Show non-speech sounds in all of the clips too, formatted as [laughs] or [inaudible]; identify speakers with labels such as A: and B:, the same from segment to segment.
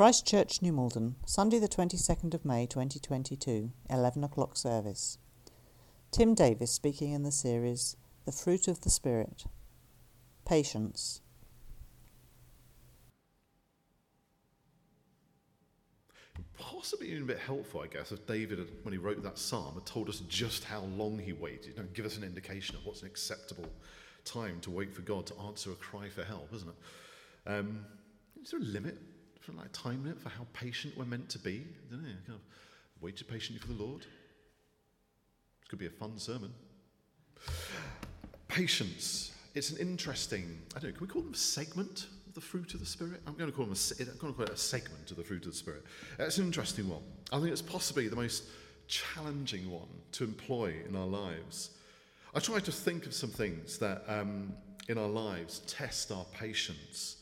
A: Christ Church, New Malden, Sunday the 22nd of May 2022, 11 o'clock service. Tim Davis speaking in the series The Fruit of the Spirit. Patience.
B: Possibly even a bit helpful, I guess, if David, when he wrote that psalm, had told us just how long he waited and give us an indication of what's an acceptable time to wait for God to answer a cry for help, isn't it? Um, is there a limit for like time limit for how patient we're meant to be? Don't know. Kind of wait patiently for the Lord. This could be a fun sermon. Patience. It's an interesting. I don't know. Can we call them segment of the fruit of the Spirit? I'm going to call them. A, I'm going to call it a segment of the fruit of the Spirit. It's an interesting one. I think it's possibly the most challenging one to employ in our lives. I try to think of some things that um, in our lives test our patience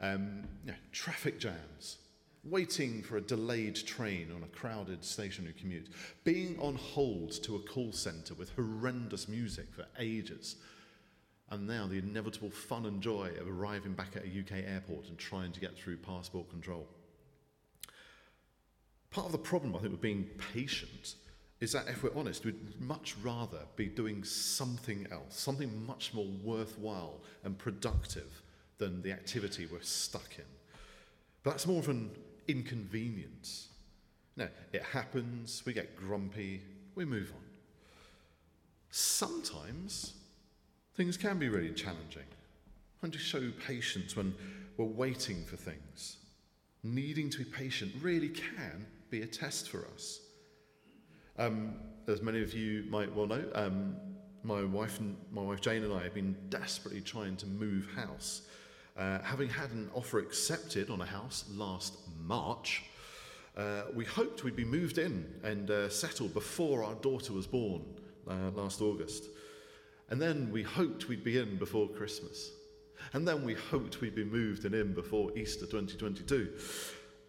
B: um, you know, traffic jams, waiting for a delayed train on a crowded stationary commute, being on hold to a call centre with horrendous music for ages, and now the inevitable fun and joy of arriving back at a UK airport and trying to get through passport control. Part of the problem, I think, with being patient is that if we're honest, we'd much rather be doing something else, something much more worthwhile and productive than the activity we're stuck in. But that's more of an inconvenience. Now, it happens, we get grumpy, we move on. Sometimes things can be really challenging. And to show patience when we're waiting for things. Needing to be patient really can be a test for us. Um, as many of you might well know, um, my wife my wife Jane and I have been desperately trying to move house uh, having had an offer accepted on a house last March, uh, we hoped we'd be moved in and uh, settled before our daughter was born uh, last August. And then we hoped we'd be in before Christmas. And then we hoped we'd be moved and in before Easter 2022.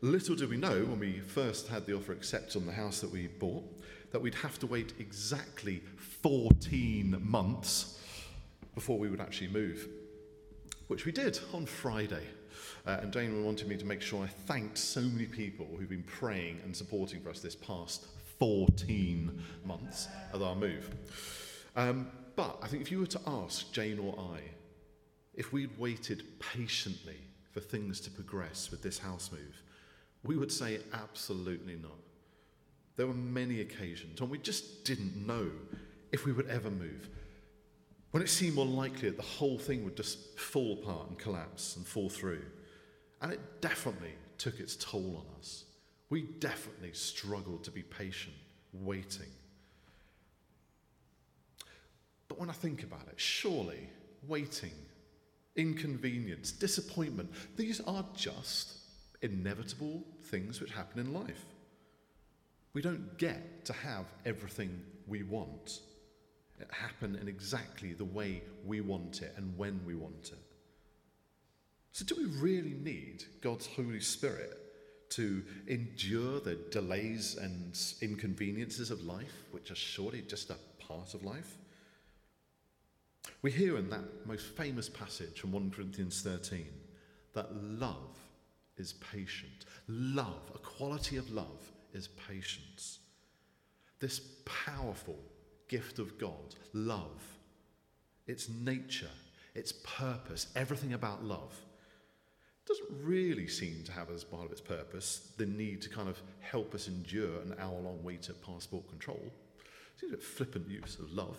B: Little did we know when we first had the offer accepted on the house that we bought that we'd have to wait exactly 14 months before we would actually move which we did on Friday. Uh, and Jane wanted me to make sure I thanked so many people who've been praying and supporting for us this past 14 months of our move. Um, but I think if you were to ask Jane or I if we'd waited patiently for things to progress with this house move, we would say absolutely not. There were many occasions when we just didn't know if we would ever move. When it seemed more likely that the whole thing would just fall apart and collapse and fall through. And it definitely took its toll on us. We definitely struggled to be patient, waiting. But when I think about it, surely waiting, inconvenience, disappointment, these are just inevitable things which happen in life. We don't get to have everything we want happen in exactly the way we want it and when we want it. So, do we really need God's Holy Spirit to endure the delays and inconveniences of life, which are surely just a part of life? We hear in that most famous passage from 1 Corinthians 13 that love is patient. Love, a quality of love, is patience. This powerful gift of God, love, its nature, its purpose, everything about love, doesn't really seem to have as part of its purpose the need to kind of help us endure an hour long wait at passport control. Seems a bit flippant use of love.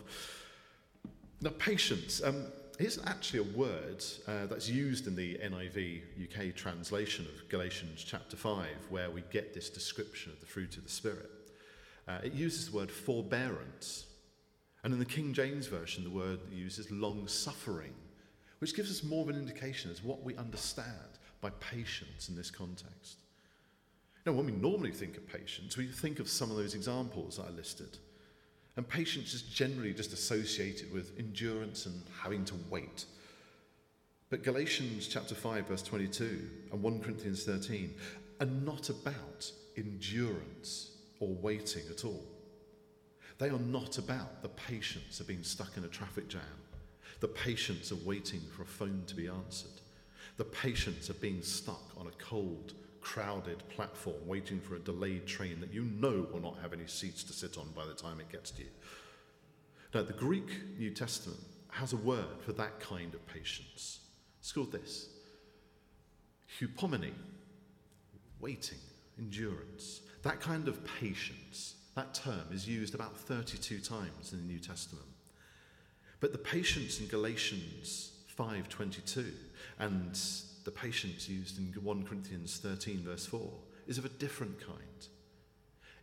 B: Now, patience um, isn't actually a word uh, that's used in the NIV UK translation of Galatians chapter 5, where we get this description of the fruit of the Spirit. Uh, it uses the word forbearance. And in the King James Version, the word used is long suffering, which gives us more of an indication as what we understand by patience in this context. Now, when we normally think of patience, we think of some of those examples that I listed. And patience is generally just associated with endurance and having to wait. But Galatians chapter 5, verse 22 and 1 Corinthians 13 are not about endurance or waiting at all. They are not about the patience of being stuck in a traffic jam, the patience of waiting for a phone to be answered, the patience of being stuck on a cold, crowded platform waiting for a delayed train that you know will not have any seats to sit on by the time it gets to you. Now, the Greek New Testament has a word for that kind of patience. It's called this hupomone, waiting, endurance. That kind of patience, that term is used about 32 times in the New Testament. But the patience in Galatians 5:22 and the patience used in 1 Corinthians 13 verse 4 is of a different kind.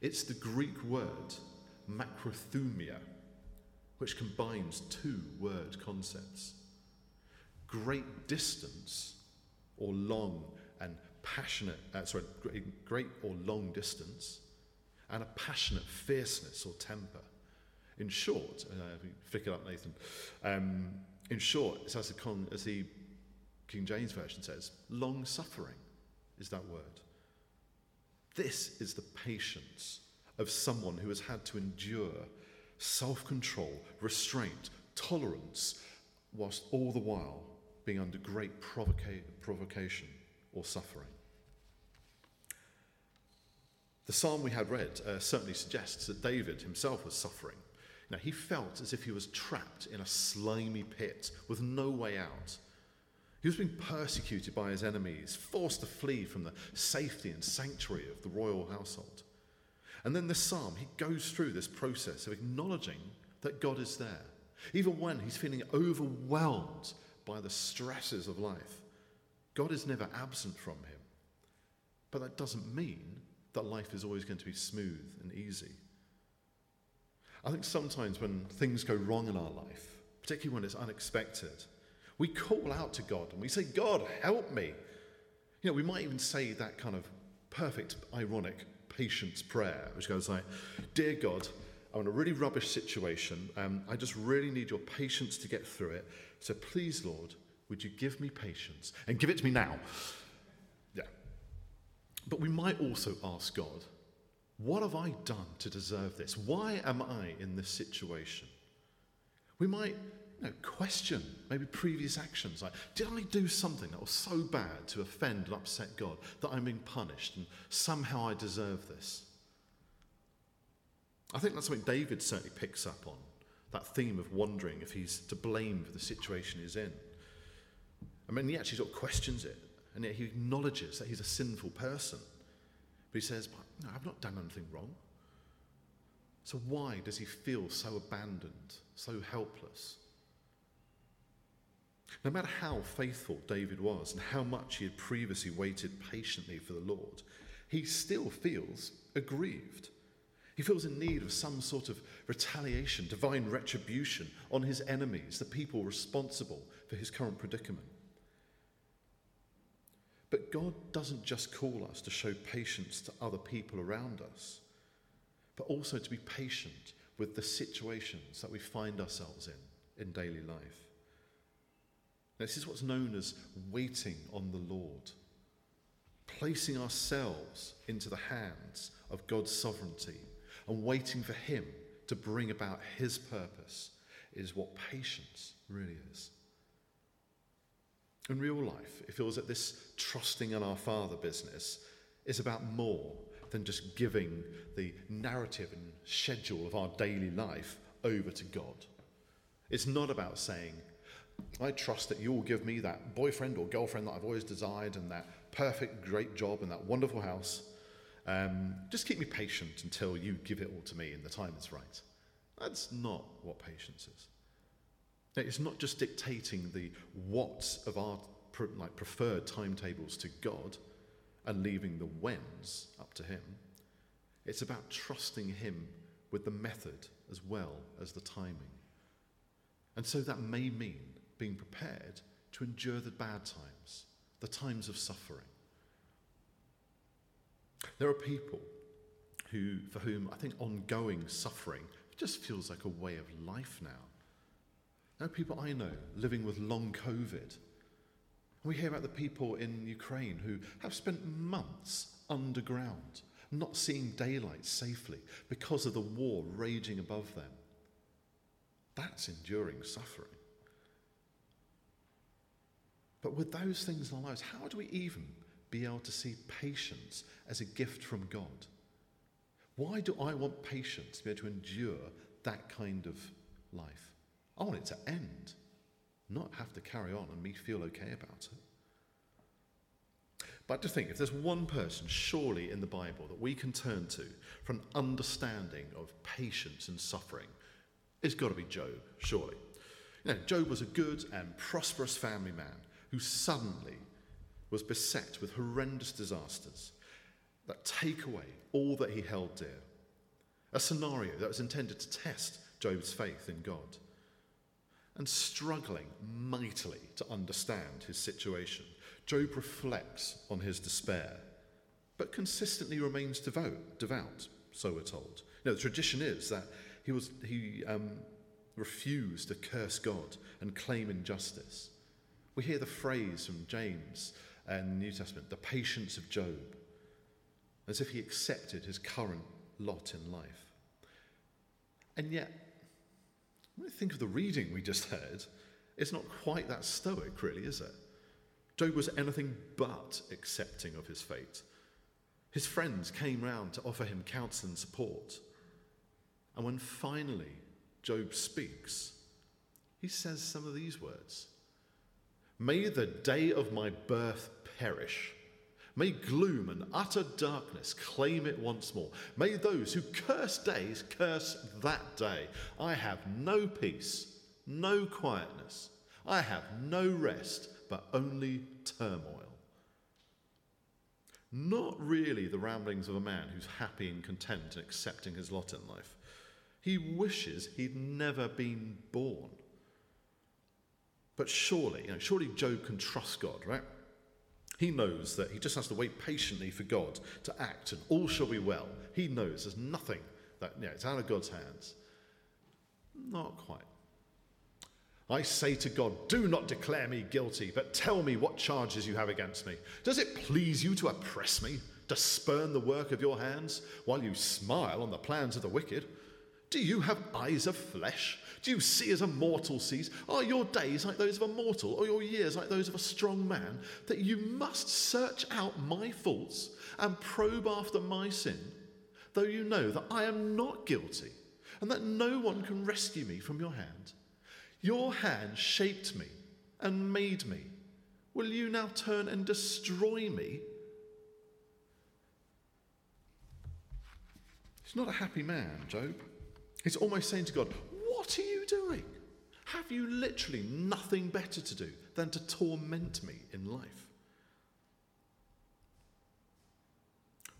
B: It's the Greek word macrothumia, which combines two word concepts. Great distance or long and passionate, uh, sorry, great or long distance, and a passionate fierceness or temper. In short, uh, flick it up, Nathan. Um, in short, it's as the, Con, as the King James Version says, long suffering is that word. This is the patience of someone who has had to endure self control, restraint, tolerance, whilst all the while being under great provoca- provocation or suffering. The psalm we had read uh, certainly suggests that David himself was suffering. Now, he felt as if he was trapped in a slimy pit with no way out. He was being persecuted by his enemies, forced to flee from the safety and sanctuary of the royal household. And then this psalm, he goes through this process of acknowledging that God is there, even when he's feeling overwhelmed by the stresses of life. God is never absent from him. But that doesn't mean that life is always going to be smooth and easy. I think sometimes when things go wrong in our life, particularly when it's unexpected, we call out to God and we say, God, help me. You know, we might even say that kind of perfect, ironic patience prayer, which goes like, Dear God, I'm in a really rubbish situation. Um, I just really need your patience to get through it. So please, Lord, would you give me patience and give it to me now? But we might also ask God, what have I done to deserve this? Why am I in this situation? We might you know, question maybe previous actions. Like, did I do something that was so bad to offend and upset God that I'm being punished and somehow I deserve this? I think that's something David certainly picks up on that theme of wondering if he's to blame for the situation he's in. I mean, he actually sort of questions it, and yet he acknowledges that he's a sinful person. But he says, no, I've not done anything wrong. So why does he feel so abandoned, so helpless? No matter how faithful David was and how much he had previously waited patiently for the Lord, he still feels aggrieved. He feels in need of some sort of retaliation, divine retribution on his enemies, the people responsible for his current predicament. But God doesn't just call us to show patience to other people around us, but also to be patient with the situations that we find ourselves in in daily life. This is what's known as waiting on the Lord, placing ourselves into the hands of God's sovereignty and waiting for Him to bring about His purpose is what patience really is. In real life, it feels that this trusting in our Father business is about more than just giving the narrative and schedule of our daily life over to God. It's not about saying, I trust that you will give me that boyfriend or girlfriend that I've always desired and that perfect, great job and that wonderful house. Um, just keep me patient until you give it all to me and the time is right. That's not what patience is. It's not just dictating the what of our like preferred timetables to God and leaving the whens up to Him. It's about trusting Him with the method as well as the timing. And so that may mean being prepared to endure the bad times, the times of suffering. There are people who, for whom I think ongoing suffering just feels like a way of life now. People I know living with long COVID. We hear about the people in Ukraine who have spent months underground, not seeing daylight safely because of the war raging above them. That's enduring suffering. But with those things in our lives, how do we even be able to see patience as a gift from God? Why do I want patience to be able to endure that kind of life? I want it to end, not have to carry on and me feel okay about it. But to think, if there's one person surely in the Bible that we can turn to for an understanding of patience and suffering, it's got to be Job, surely. You know, Job was a good and prosperous family man who suddenly was beset with horrendous disasters that take away all that he held dear. A scenario that was intended to test Job's faith in God. And struggling mightily to understand his situation, Job reflects on his despair, but consistently remains devout, devout so we're told. You know, the tradition is that he, was, he um, refused to curse God and claim injustice. We hear the phrase from James and the New Testament, the patience of Job, as if he accepted his current lot in life. And yet, when we think of the reading we just heard, it's not quite that stoic, really, is it? Job was anything but accepting of his fate. His friends came round to offer him counsel and support. And when finally Job speaks, he says some of these words May the day of my birth perish. May gloom and utter darkness claim it once more. May those who curse days curse that day. I have no peace, no quietness. I have no rest, but only turmoil. Not really the ramblings of a man who's happy and content and accepting his lot in life. He wishes he'd never been born. But surely, you know, surely Job can trust God, right? He knows that he just has to wait patiently for God to act and all shall be well. He knows there's nothing that, know, it's out of God's hands. Not quite. I say to God, do not declare me guilty, but tell me what charges you have against me. Does it please you to oppress me, to spurn the work of your hands, while you smile on the plans of the wicked? Do you have eyes of flesh? Do you see as a mortal sees? Are your days like those of a mortal, or your years like those of a strong man, that you must search out my faults and probe after my sin, though you know that I am not guilty, and that no one can rescue me from your hand? Your hand shaped me and made me. Will you now turn and destroy me? He's not a happy man, Job. He's almost saying to God, What are you doing? Have you literally nothing better to do than to torment me in life?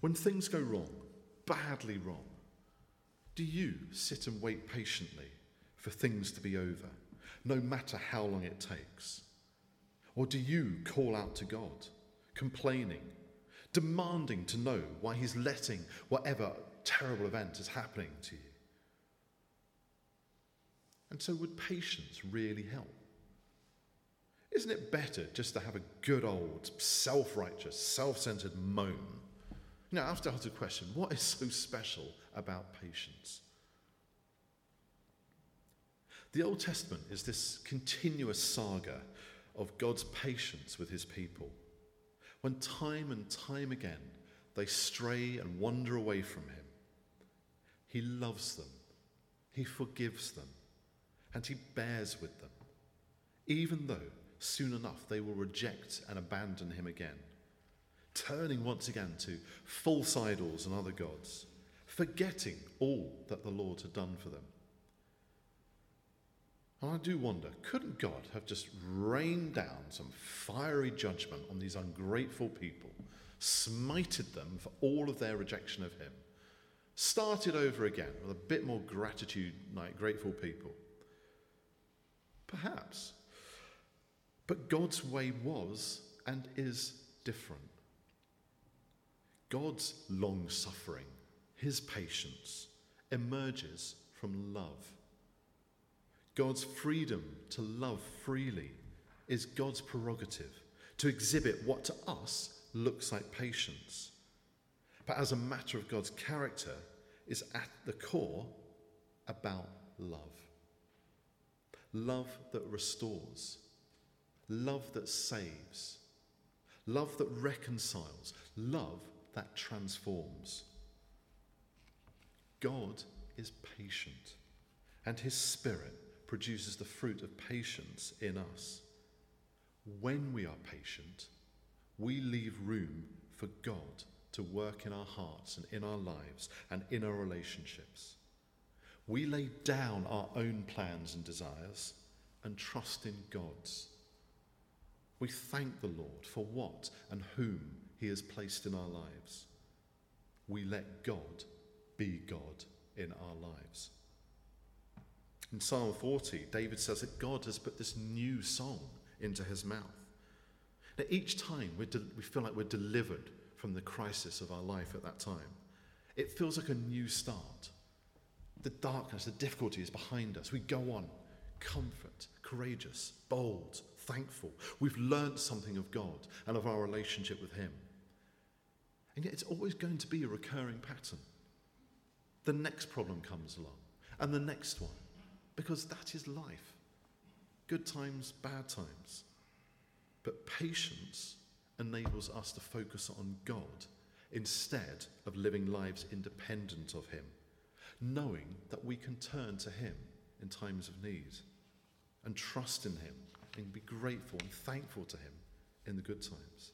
B: When things go wrong, badly wrong, do you sit and wait patiently for things to be over, no matter how long it takes? Or do you call out to God, complaining, demanding to know why He's letting whatever terrible event is happening to you? And so, would patience really help? Isn't it better just to have a good old self righteous, self centered moan? Now, I have to ask the question what is so special about patience? The Old Testament is this continuous saga of God's patience with his people. When time and time again they stray and wander away from him, he loves them, he forgives them, and he bears with them, even though soon enough they will reject and abandon him again, turning once again to false idols and other gods, forgetting all that the Lord had done for them. And I do wonder couldn't God have just rained down some fiery judgment on these ungrateful people, smited them for all of their rejection of Him, started over again with a bit more gratitude like grateful people? Perhaps. But God's way was and is different. God's long suffering, his patience, emerges from love. God's freedom to love freely is God's prerogative to exhibit what to us looks like patience. But as a matter of God's character, is at the core about love love that restores, love that saves, love that reconciles, love that transforms. God is patient, and his Spirit produces the fruit of patience in us. When we are patient, we leave room for God to work in our hearts and in our lives and in our relationships. We lay down our own plans and desires and trust in God's. We thank the Lord for what and whom He has placed in our lives. We let God be God in our lives. In Psalm 40, David says that God has put this new song into his mouth. Now, each time we de- we feel like we're delivered from the crisis of our life at that time, it feels like a new start. The darkness, the difficulty is behind us. We go on, comfort, courageous, bold, thankful. We've learned something of God and of our relationship with Him. And yet, it's always going to be a recurring pattern. The next problem comes along, and the next one, because that is life. Good times, bad times. But patience enables us to focus on God instead of living lives independent of Him, knowing that we can turn to Him in times of need and trust in Him and be grateful and thankful to Him in the good times.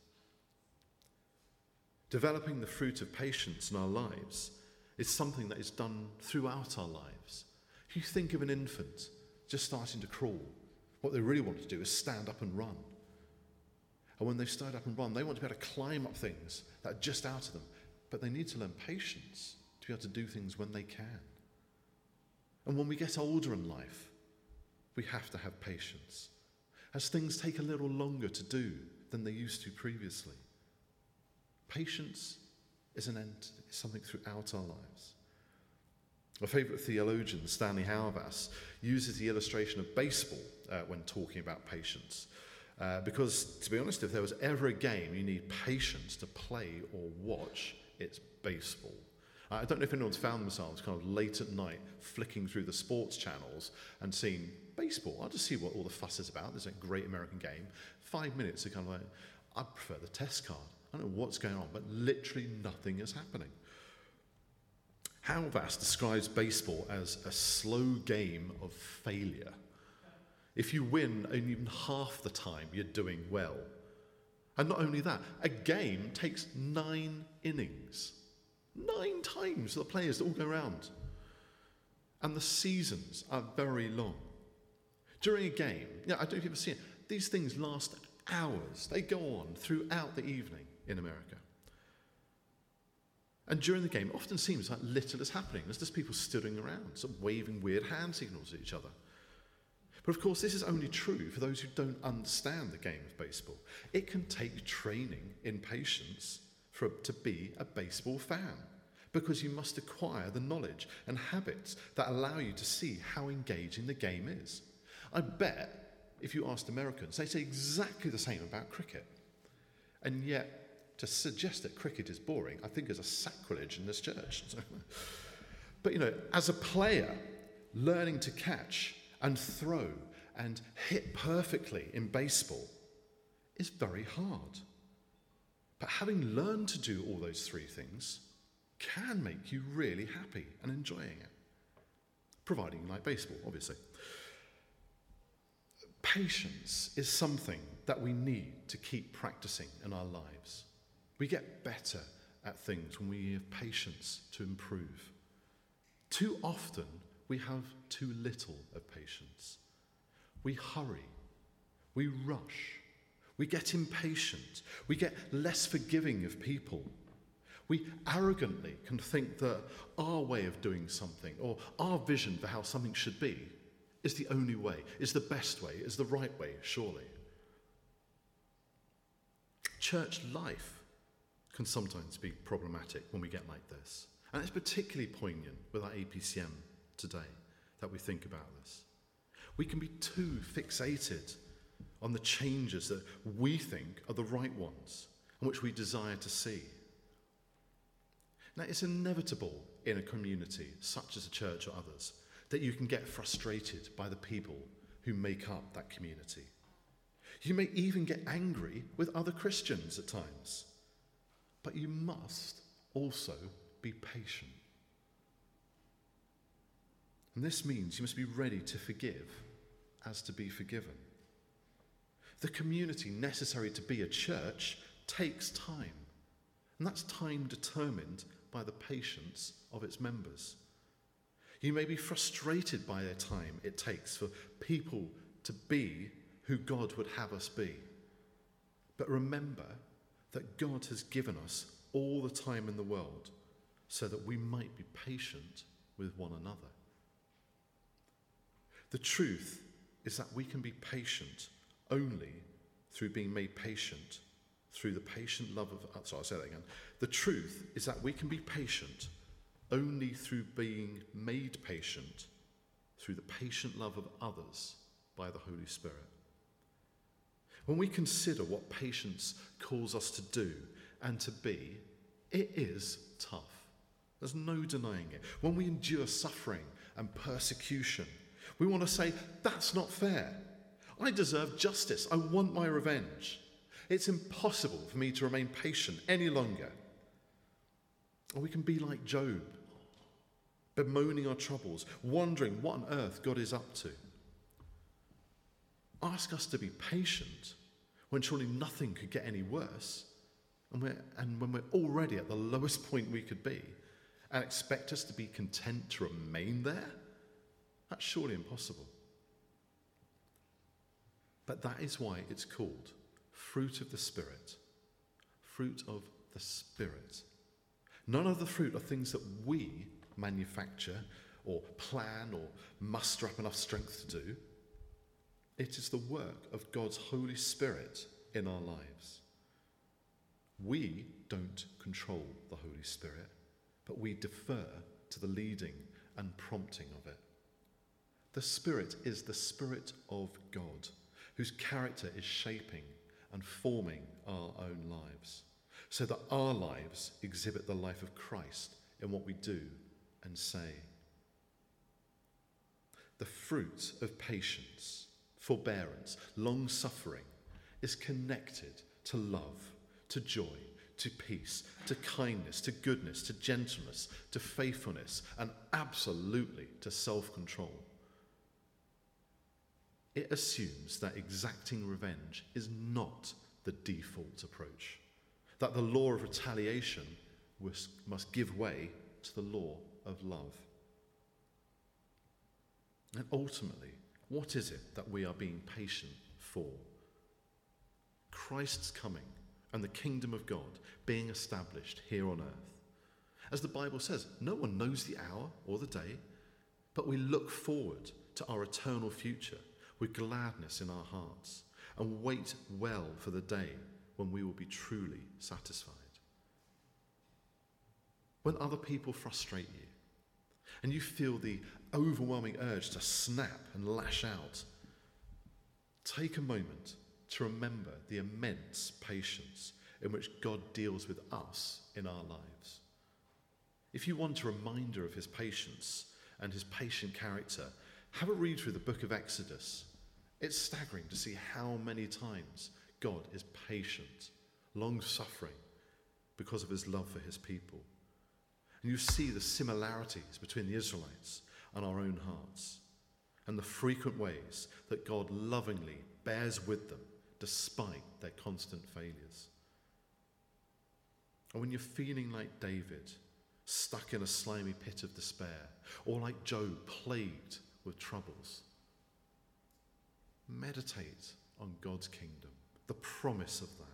B: Developing the fruit of patience in our lives is something that is done throughout our lives. If you think of an infant just starting to crawl, what they really want to do is stand up and run. And when they stand up and run, they want to be able to climb up things that are just out of them. But they need to learn patience be able to do things when they can. And when we get older in life, we have to have patience. As things take a little longer to do than they used to previously. Patience is an end, is something throughout our lives. My favourite theologian, Stanley Hauerwas, uses the illustration of baseball uh, when talking about patience. Uh, because, to be honest, if there was ever a game you need patience to play or watch, it's baseball. I don't know if anyone's found themselves kind of late at night flicking through the sports channels and seeing baseball. I'll just see what all the fuss is about. There's a great American game. Five minutes are kind of like, I prefer the test card. I don't know what's going on, but literally nothing is happening. Hauerwas describes baseball as a slow game of failure. If you win only even half the time, you're doing well. And not only that, a game takes nine innings. Nine times the players to all go around. And the seasons are very long. During a game, yeah, I don't know if you've ever seen it, these things last hours. They go on throughout the evening in America. And during the game, it often seems like little is happening. There's just people stooding around, sort of waving weird hand signals at each other. But of course, this is only true for those who don't understand the game of baseball. It can take training in patience for, to be a baseball fan because you must acquire the knowledge and habits that allow you to see how engaging the game is. I bet if you asked Americans, they say exactly the same about cricket. And yet, to suggest that cricket is boring, I think is a sacrilege in this church. [laughs] but you know, as a player, learning to catch and throw and hit perfectly in baseball is very hard. But having learned to do all those three things can make you really happy and enjoying it, providing you like baseball, obviously. Patience is something that we need to keep practicing in our lives. We get better at things when we have patience to improve. Too often, we have too little of patience. We hurry, we rush, we get impatient, we get less forgiving of people. We arrogantly can think that our way of doing something or our vision for how something should be is the only way, is the best way, is the right way, surely. Church life can sometimes be problematic when we get like this. And it's particularly poignant with our APCM today that we think about this. We can be too fixated on the changes that we think are the right ones and which we desire to see. Now, it's inevitable in a community such as a church or others that you can get frustrated by the people who make up that community. You may even get angry with other Christians at times. But you must also be patient. And this means you must be ready to forgive as to be forgiven. The community necessary to be a church takes time, and that's time determined by the patience of its members. You may be frustrated by the time it takes for people to be who God would have us be. But remember that God has given us all the time in the world so that we might be patient with one another. The truth is that we can be patient only through being made patient through the patient love of. Uh, sorry, I'll say that again. The truth is that we can be patient only through being made patient through the patient love of others by the Holy Spirit. When we consider what patience calls us to do and to be, it is tough. There's no denying it. When we endure suffering and persecution, we want to say, that's not fair. I deserve justice. I want my revenge. It's impossible for me to remain patient any longer. Or we can be like Job, bemoaning our troubles, wondering what on earth God is up to. Ask us to be patient when surely nothing could get any worse, and, we're, and when we're already at the lowest point we could be, and expect us to be content to remain there? That's surely impossible. But that is why it's called fruit of the Spirit. Fruit of the Spirit. None of the fruit are things that we manufacture or plan or muster up enough strength to do. It is the work of God's Holy Spirit in our lives. We don't control the Holy Spirit, but we defer to the leading and prompting of it. The Spirit is the Spirit of God, whose character is shaping and forming our own lives, so that our lives exhibit the life of Christ in what we do and say. The fruit of patience forbearance, long suffering is connected to love, to joy, to peace, to kindness, to goodness, to gentleness, to faithfulness, and absolutely to self control. It assumes that exacting revenge is not the default approach, that the law of retaliation must give way to the law of love. And ultimately, what is it that we are being patient for? Christ's coming and the kingdom of God being established here on earth. As the Bible says, no one knows the hour or the day, but we look forward to our eternal future with gladness in our hearts and wait well for the day when we will be truly satisfied. When other people frustrate you and you feel the overwhelming urge to snap and lash out, take a moment to remember the immense patience in which God deals with us in our lives. If you want a reminder of his patience and his patient character, have a read through the book of Exodus. It's staggering to see how many times God is patient, long suffering, because of his love for his people. And you see the similarities between the Israelites and our own hearts, and the frequent ways that God lovingly bears with them despite their constant failures. And when you're feeling like David, stuck in a slimy pit of despair, or like Job, plagued with troubles, meditate on God's kingdom, the promise of that.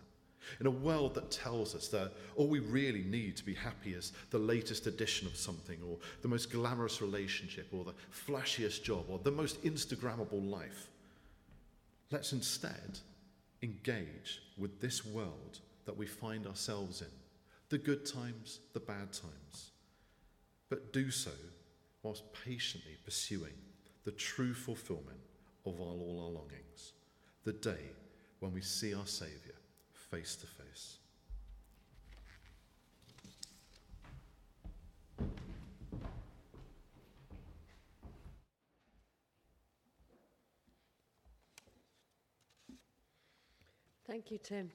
B: In a world that tells us that all we really need to be happy is the latest edition of something, or the most glamorous relationship, or the flashiest job, or the most Instagrammable life, let's instead engage with this world that we find ourselves in the good times, the bad times, but do so whilst patiently pursuing the true fulfillment of all, our longings, the day when we see our Saviour face to face.
C: Thank you, Tim.